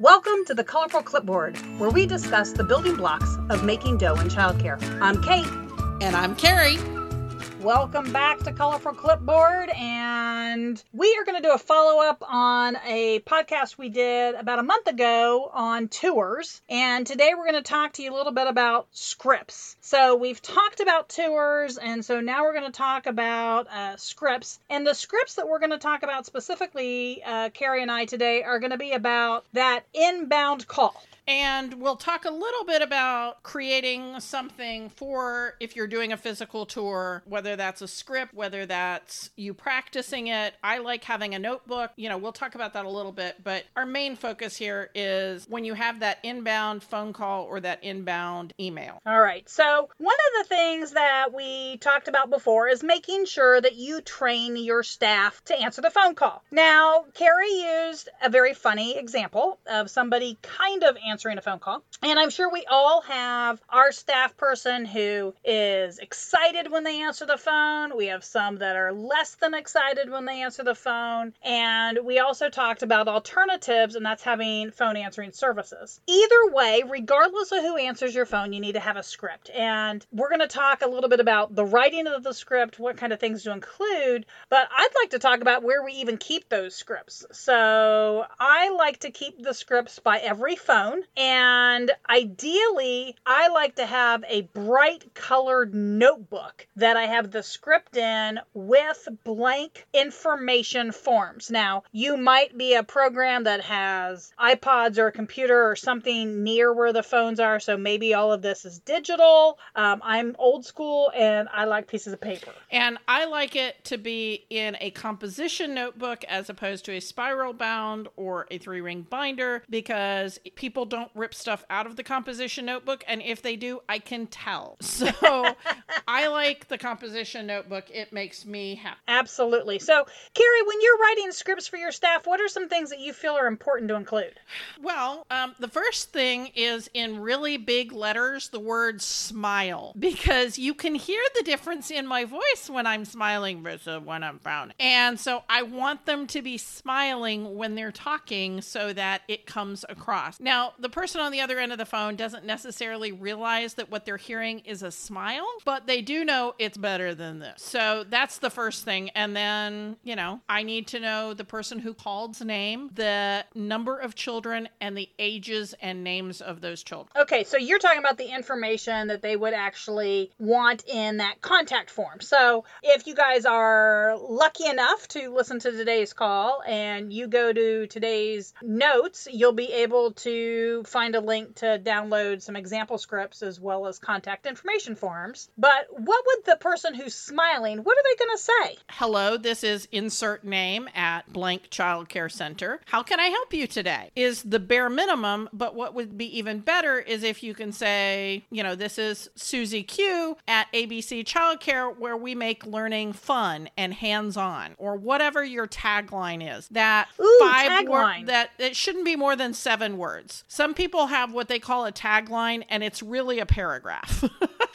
Welcome to the Colorful Clipboard, where we discuss the building blocks of making dough in childcare. I'm Kate. And I'm Carrie. Welcome back to Colorful Clipboard. And we are going to do a follow up on a podcast we did about a month ago on tours. And today we're going to talk to you a little bit about scripts. So we've talked about tours, and so now we're going to talk about uh, scripts. And the scripts that we're going to talk about specifically, uh, Carrie and I today, are going to be about that inbound call. And we'll talk a little bit about creating something for if you're doing a physical tour, whether that's a script, whether that's you practicing it. I like having a notebook. You know, we'll talk about that a little bit, but our main focus here is when you have that inbound phone call or that inbound email. All right. So, one of the things that we talked about before is making sure that you train your staff to answer the phone call. Now, Carrie used a very funny example of somebody kind of answering answering a phone call. And I'm sure we all have our staff person who is excited when they answer the phone. We have some that are less than excited when they answer the phone. And we also talked about alternatives, and that's having phone answering services. Either way, regardless of who answers your phone, you need to have a script. And we're going to talk a little bit about the writing of the script, what kind of things to include. But I'd like to talk about where we even keep those scripts. So I like to keep the scripts by every phone. And ideally, I like to have a bright colored notebook that I have the script in with blank information forms. Now, you might be a program that has iPods or a computer or something near where the phones are, so maybe all of this is digital. Um, I'm old school and I like pieces of paper. And I like it to be in a composition notebook as opposed to a spiral bound or a three ring binder because people don't rip stuff out of the composition notebook, and if they do, I can tell. So I like the composition notebook. It makes me happy. Absolutely. So, Carrie, when you're writing scripts for your staff, what are some things that you feel are important to include? Well, um, the first thing is in really big letters the word smile because you can hear the difference in my voice when I'm smiling versus when I'm frowning. And so I want them to be smiling when they're talking so that it comes across. Now, the person on the other end of the phone doesn't necessarily realize that what they're hearing is a smile, but they do know it's better than this. So that's the first thing. And then, you know, I need to know the person who called's name, the number of children, and the ages and names of those children. Okay, so you're talking about the information that they would actually want in that contact form. So if you guys are lucky enough to listen to today's call and you go to today's notes, you'll be able to find a link to download some example scripts as well as contact information forms. But what would the person who's smiling, what are they going to say? Hello, this is insert name at blank child care center. How can I help you today? Is the bare minimum, but what would be even better is if you can say, you know, this is Susie Q at ABC Childcare where we make learning fun and hands-on or whatever your tagline is. That Ooh, five word that it shouldn't be more than 7 words. Some people have what they call a tagline, and it's really a paragraph.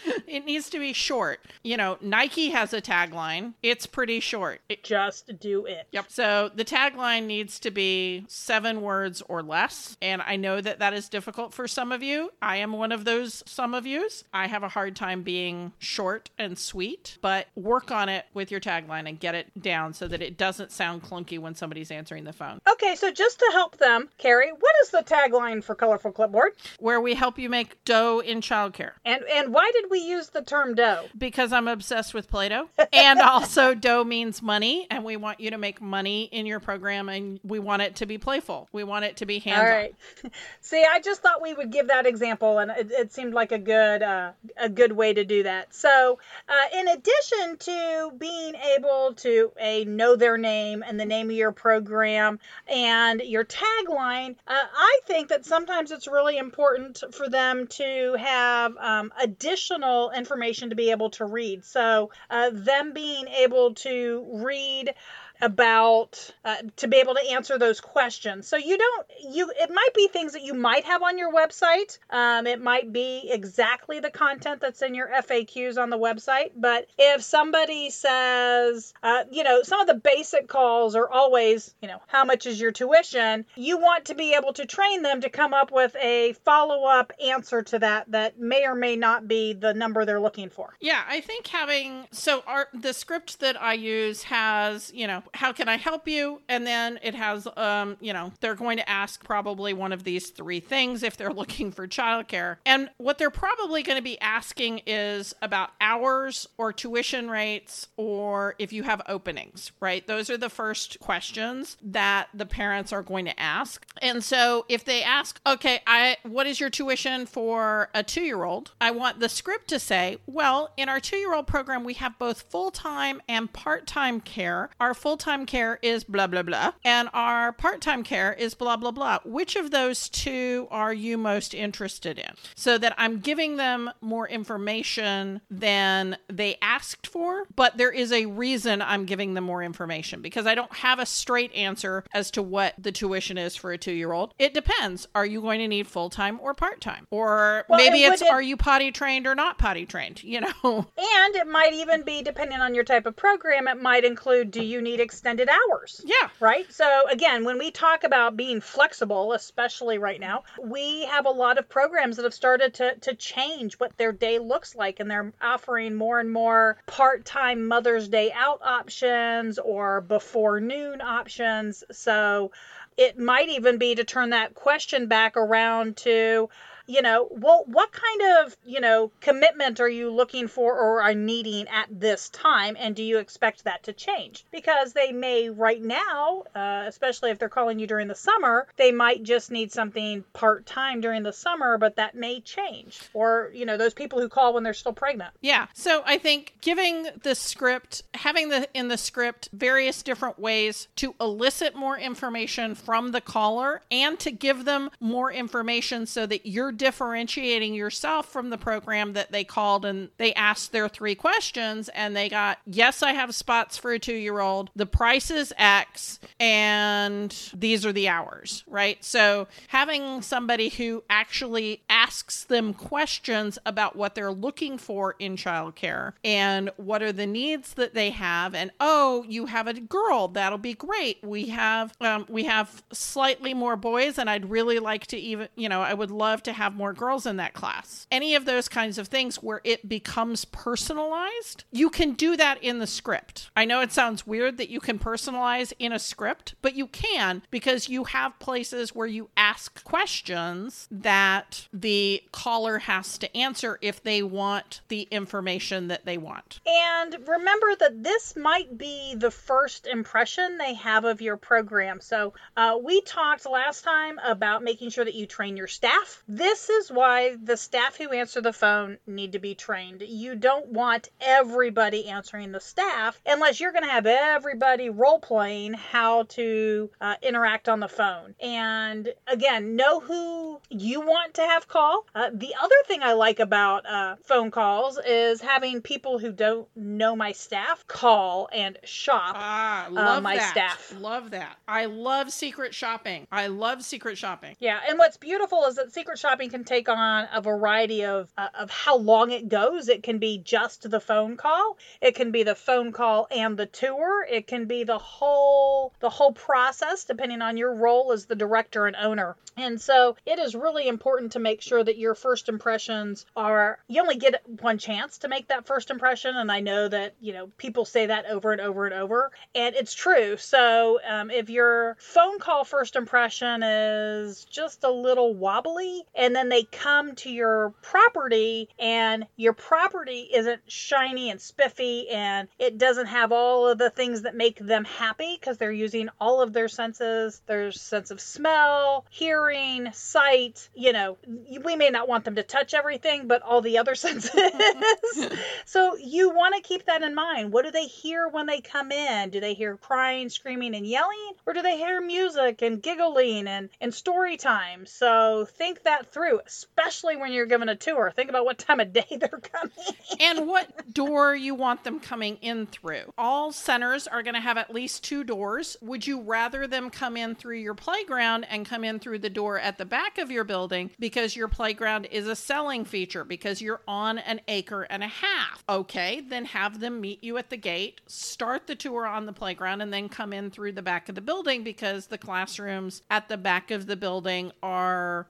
it needs to be short. You know, Nike has a tagline, it's pretty short. It, Just do it. Yep. So the tagline needs to be seven words or less. And I know that that is difficult for some of you. I am one of those some of yous. I have a hard time being short and sweet, but work on it with your tagline and get it down so that it doesn't sound clunky when somebody's answering the phone. Okay, so just to help them, Carrie, what is the tagline for colorful clipboard. Where we help you make dough in childcare. And and why did we use the term dough? Because I'm obsessed with Play-Doh. and also dough means money and we want you to make money in your program and we want it to be playful. We want it to be hands-on. All right. See, I just thought we would give that example and it, it seemed like a good uh, a good way to do that. So, uh, in addition to being able to a know their name and the name of your program and your tagline, uh, I think that sometimes sometimes it's really important for them to have um, additional information to be able to read. So, uh, them being able to read about uh, to be able to answer those questions. So you don't you it might be things that you might have on your website. Um, it might be exactly the content that's in your FAQs on the website. But if somebody says, uh, you know, some of the basic calls are always, you know, how much is your tuition? You want to be able to train them to come up with a follow up answer to that that may or may not be the number they're looking for. Yeah, I think having so our the script that I use has, you know, how can I help you? And then it has um, you know, they're going to ask probably one of these three things if they're looking for childcare. And what they're probably going to be asking is about hours or tuition rates or if you have openings, right? Those are the first questions that the parents are going to ask. And so if they ask, okay, I what is your tuition for a 2-year-old? I want the script to say, well, in our 2-year-old program we have both full-time and part-time care. Our full-time care is blah blah blah, and our part-time care is blah blah blah. Which of those two are you most interested in? So that I'm giving them more information than they asked for, but there is a reason I'm giving them more information because I don't have a straight answer as to what the tuition is for a 2-year-old. It depends. Are you going to need full-time or part-time? Or Well, maybe and it's it- are you potty trained or not potty trained, you know? And it might even be, depending on your type of program, it might include do you need extended hours? yeah. Right? So, again, when we talk about being flexible, especially right now, we have a lot of programs that have started to, to change what their day looks like, and they're offering more and more part time Mother's Day out options or before noon options. So, it might even be to turn that question back around to, you know, well, what kind of, you know, commitment are you looking for or are needing at this time? And do you expect that to change? Because they may, right now, uh, especially if they're calling you during the summer, they might just need something part time during the summer, but that may change. Or, you know, those people who call when they're still pregnant. Yeah. So I think giving the script, having the in the script various different ways to elicit more information from the caller and to give them more information so that you're differentiating yourself from the program that they called and they asked their three questions and they got, yes, I have spots for a two year old. The price is X and these are the hours, right? So having somebody who actually asks them questions about what they're looking for in childcare and what are the needs that they have and oh you have a girl that'll be great we have um, we have slightly more boys and i'd really like to even you know i would love to have more girls in that class any of those kinds of things where it becomes personalized you can do that in the script i know it sounds weird that you can personalize in a script but you can because you have places where you ask questions that the caller has to answer if they want the information that they want And remember that this might be the first impression they have of your program. So, uh, we talked last time about making sure that you train your staff. This is why the staff who answer the phone need to be trained. You don't want everybody answering the staff unless you're going to have everybody role playing how to uh, interact on the phone. And again, know who you want to have call. Uh, the other thing I like about uh, phone calls is having people who don't know my staff call and shop. Ah, love my that. staff. Love that. I love secret shopping. I love secret shopping. Yeah, and what's beautiful is that secret shopping can take on a variety of uh, of how long it goes. It can be just the phone call. It can be the phone call and the tour. It can be the whole the whole process depending on your role as the director and owner. And so it is really important to make sure that your first impressions are you only get one chance to make that first impression and I know that, you know, people say that over and over and over and it's true. So, um, if your phone call first impression is just a little wobbly and then they come to your property and your property isn't shiny and spiffy and it doesn't have all of the things that make them happy because they're using all of their senses, their sense of smell, hearing, sight, you know, we may not want them to touch everything, but all the other senses. so you want to keep that in mind. What do they hear when they come in? Do they hear crying, screaming, and yelling? Or do they hear music and giggling and, and story time? So think that through, especially when you're giving a tour. Think about what time of day they're coming. and what door you want them coming in through. All centers are going to have at least two doors. Would you rather them come in through your playground and come in through the door at the back of your building because your playground is a selling feature because you're on an acre and a half? Okay, then have them meet you at the gate, start the tour on the playground, and then come in through the back of the building because the classrooms at the back of the building are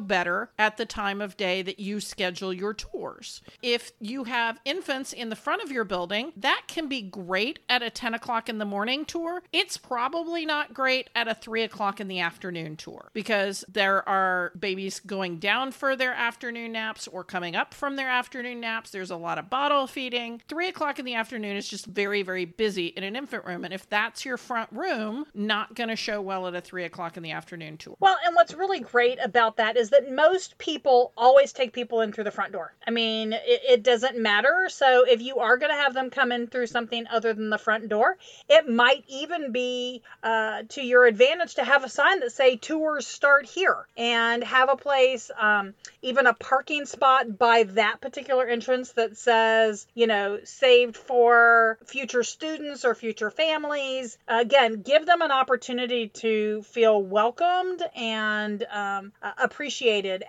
better at the time of day that you schedule your tours. If you have infants in the front of your building, that can be great at a 10 o'clock in the morning tour. It's probably not great at a 3 o'clock in the afternoon tour because there are babies going down for their afternoon naps or coming up from their afternoon naps. There's a lot of bottle feeding. 3 o'clock in the afternoon is just very, very busy in an infant room. And if that's your front room, not going to show well at a 3 o'clock in the afternoon tour. Well, and what's really great about that is that most people always take people in through the front door. I mean, it, it doesn't matter. So if you are going to have them come in through something other than the front door, it might even be uh, to your advantage to have a sign that say tours start here and have a place, um, even a parking spot by that particular entrance that says, you know, saved for future students or future families. Again, give them an opportunity to feel welcomed and um, appreciated.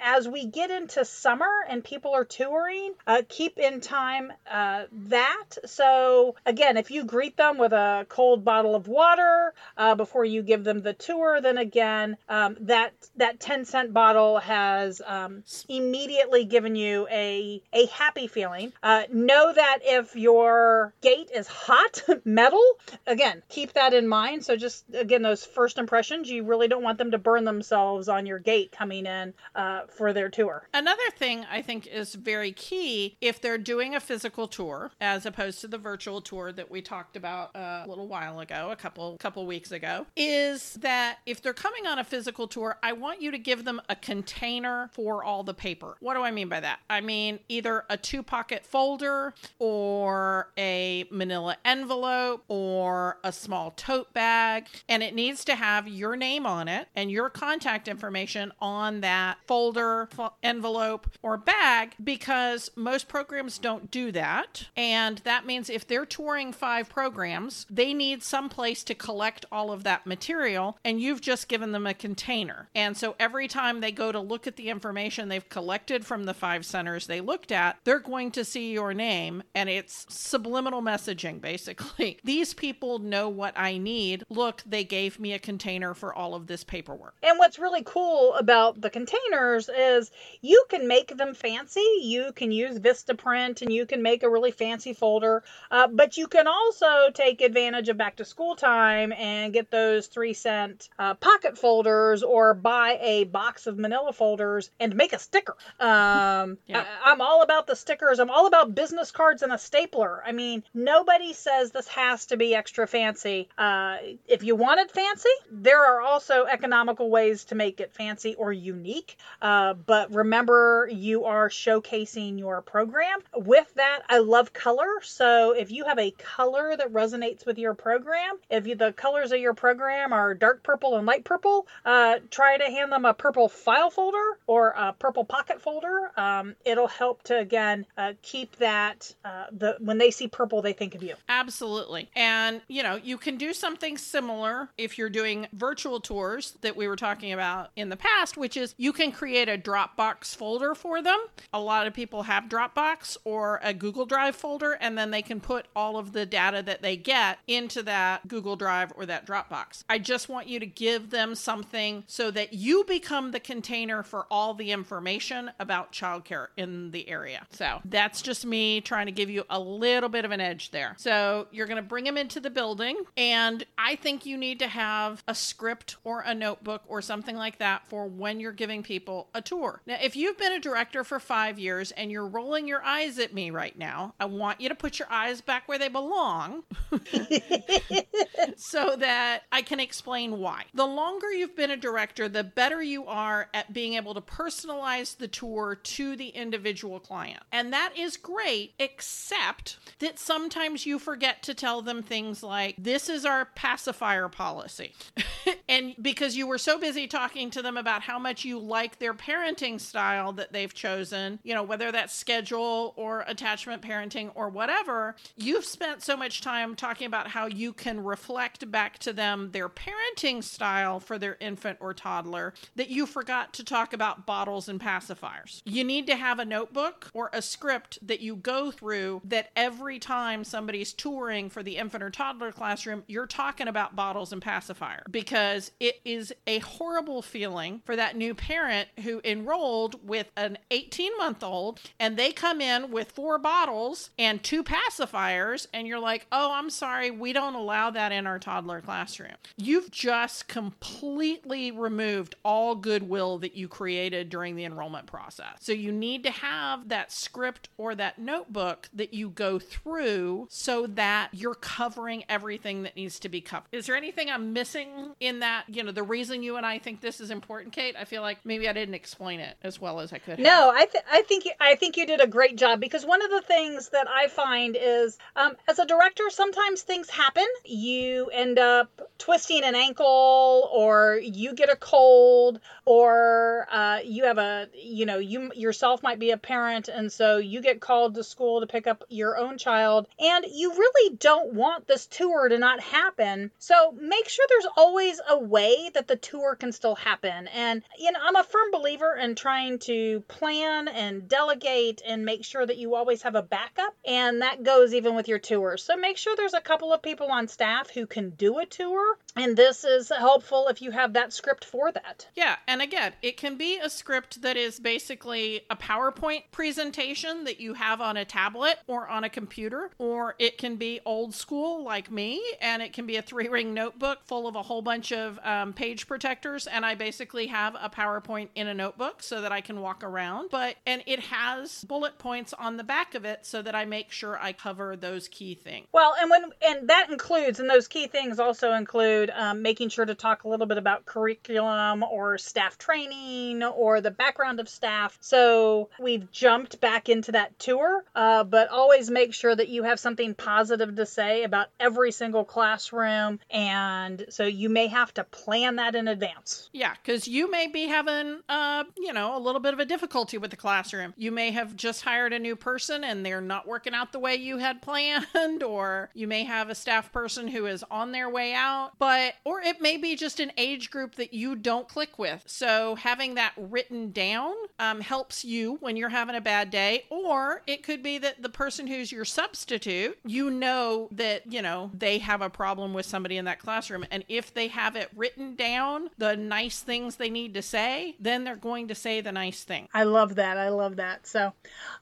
As we get into summer and people are touring, uh, keep in time uh, that. So, again, if you greet them with a cold bottle of water uh, before you give them the tour, then again, um, that that 10 cent bottle has um, immediately given you a, a happy feeling. Uh, know that if your gate is hot metal, again, keep that in mind. So, just again, those first impressions, you really don't want them to burn themselves on your gate coming in uh, for their tour. Another thing I think is very key if they're doing a physical tour as opposed to the virtual tour that we talked about uh, a little while ago, a couple couple weeks ago, is that if they're coming on a physical tour, I want you to give them a container for all the paper. What do I mean by that? I mean either a two pocket folder or a manila envelope or a small tote bag, and it needs to have your name on it and your contact information on that folder, envelope, or bag because most programs don't do that. And that means if they're touring five programs, they need some place to collect all of that material, and you've just given them a container. And so every time they go to look at the information they've collected from the five centers they looked at, they're going to see your name, and it's subliminal messaging basically. These people know what I need. Look, they gave me a container for all of this paperwork. And what's really cool about the containers is you can make them fancy. You can use Vistaprint and you can make a really fancy folder, uh, but you can also take advantage of back to school time and get those three cent uh, pocket folders or buy a box of manila folders and make a sticker. Um, yeah. I, I'm all about the stickers. I'm all about business cards and a stapler. I mean, nobody says this has to be extra fancy. Uh, if you want it fancy, there are also economical ways to make it fancy or unique. Uh, but remember, you are showcasing your program. With that, I love color. So if you have a color that resonates with your program, if you, the colors of your program are dark purple and light purple, uh, try to hand them a purple file folder or a purple pocket folder. Um, it'll help to again uh, keep that uh, the when they see purple, they think of you. Absolutely, and you know you can do something similar if you're doing virtual tours that we were talking about in the past, which is you can create a Dropbox folder for them. A lot of people have Dropbox or a Google Drive folder, and then they can put all of the data that they get into that Google Drive or that Dropbox. I just want you to give them something so that you become the container for all the information about childcare in the area. So that's just me trying to give you a little bit of an edge there. So you're going to bring them into the building, and I think you need to have a script or a notebook or something like that for when you're giving people a tour. Now, if you've been a director for five years and you're rolling your eyes at me right now, I want you to put your eyes back where they belong so that I can explain why. The longer you've been a director, the better you are at being able to personalize the tour to the individual client. And that is great, except that sometimes you forget to tell them things like, this is our pacifier policy. and because you were so busy talking to them about how much you like their parenting style that they've chosen, you know, whether that's schedule or attachment parenting or whatever, you've spent so much time talking about how you can reflect back to them their parenting style for their infant or toddler that you forgot to talk about bottles and pacifiers. You need to have a notebook or a script that you go through that every time somebody's touring for the infant or toddler classroom, you're talking about bottles and pacifier because it is a horrible feeling for that new parent who enrolled with an 18 month old and they come in with four bottles and two pacifiers and you're like, oh, I'm sorry, we don't allow that in our toddler classroom. You've just completely removed all goodwill that you created during the enrollment process. So you need to have that script or that notebook that you go through so that you're covering everything that needs to be covered. Is there anything I'm missing in that? You know, the reason you and I think this is important, Kate. I feel like maybe I didn't explain it as well as I could. Have. No, I th- I think you, I think you did a great job because one of the things that I find is um, as a director, sometimes things happen. You end up twisting an ankle, or you get a cold, or uh, you have a you know you yourself might be a parent, and so you get called to school to pick up your own child, and you really don't want this tour to not happen. So make sure there's always a way that the tour can still happen. And you know, I'm a firm believer in trying to plan and delegate and make sure that you always have a backup, and that goes even with your tours. So make sure there's a couple of people on staff who can do a tour, and this is helpful if you have that script for that. Yeah, and again, it can be a script that is basically a PowerPoint presentation that you have on a tablet or on a computer, or it can be old school like me, and it can be a three ring notebook full of a whole bunch of um, page protectors, and I basically have a PowerPoint in a notebook so that I can walk around. But and it has bullet points on the back of it so that I make sure I cover those key things. Well, and when and that includes, and those key things also include um, making sure to talk a little bit about curriculum or staff training or the background of staff. So we've jumped back into that tour, uh, but always make sure that you have something positive to say about every single classroom, and so you may have to plan that in advance. Yeah, because you may be having, uh, you know, a little bit of a difficulty with the classroom. You may have just hired a new person and they're not working out the way you had planned, or you may have a staff person who is on their way out, but, or it may be just an age group that you don't click with. So having that written down um, helps you when you're having a bad day, or it could be that the person who's your substitute, you know that, you know, they have a problem with somebody in that classroom. And if they have it written down, the nice things they need to say, then they're going to say the nice thing. I love that. I love that. So,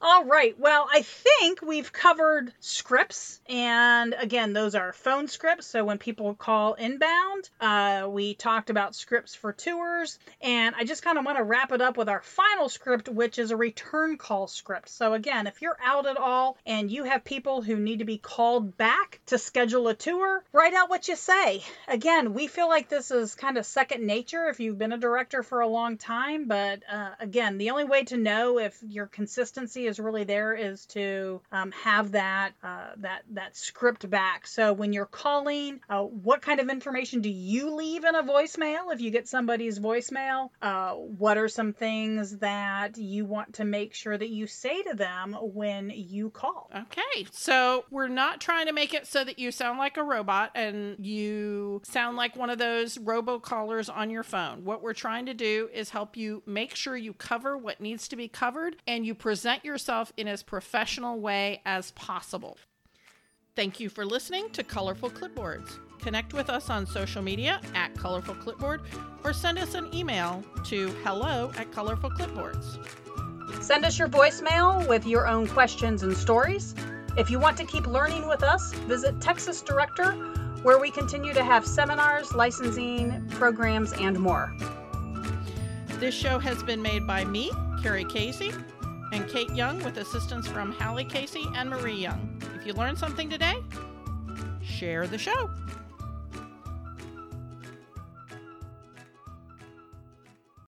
all right. Well, I think we've covered scripts. And again, those are phone scripts. So when people call inbound, uh, we talked about scripts for tours. And I just kind of want to wrap it up with our final script, which is a return call script. So again, if you're out at all and you have people who need to be called back to schedule a tour, write out what you say. Again, we feel like this is kind of second nature if you've been a director for a long time. But uh, again, the only way to know if your consistency is really there is to um, have that uh, that that script back. So when you're calling, uh, what kind of information do you leave in a voicemail? If you get somebody's voicemail, uh, what are some things that you want to make sure that you say to them when you call? Okay, so we're not trying to make it so that you sound like a robot and you sound like one of those robocallers on your phone. What we're trying to do is help you make sure you cover what needs to be covered and you present yourself in as professional way as possible. Thank you for listening to Colorful Clipboards. Connect with us on social media at Colorful Clipboard or send us an email to hello at Colorful Clipboards. Send us your voicemail with your own questions and stories. If you want to keep learning with us, visit Texas Director, where we continue to have seminars, licensing, programs, and more. This show has been made by me, Carrie Casey, and Kate Young with assistance from Hallie Casey and Marie Young. If you learned something today, share the show.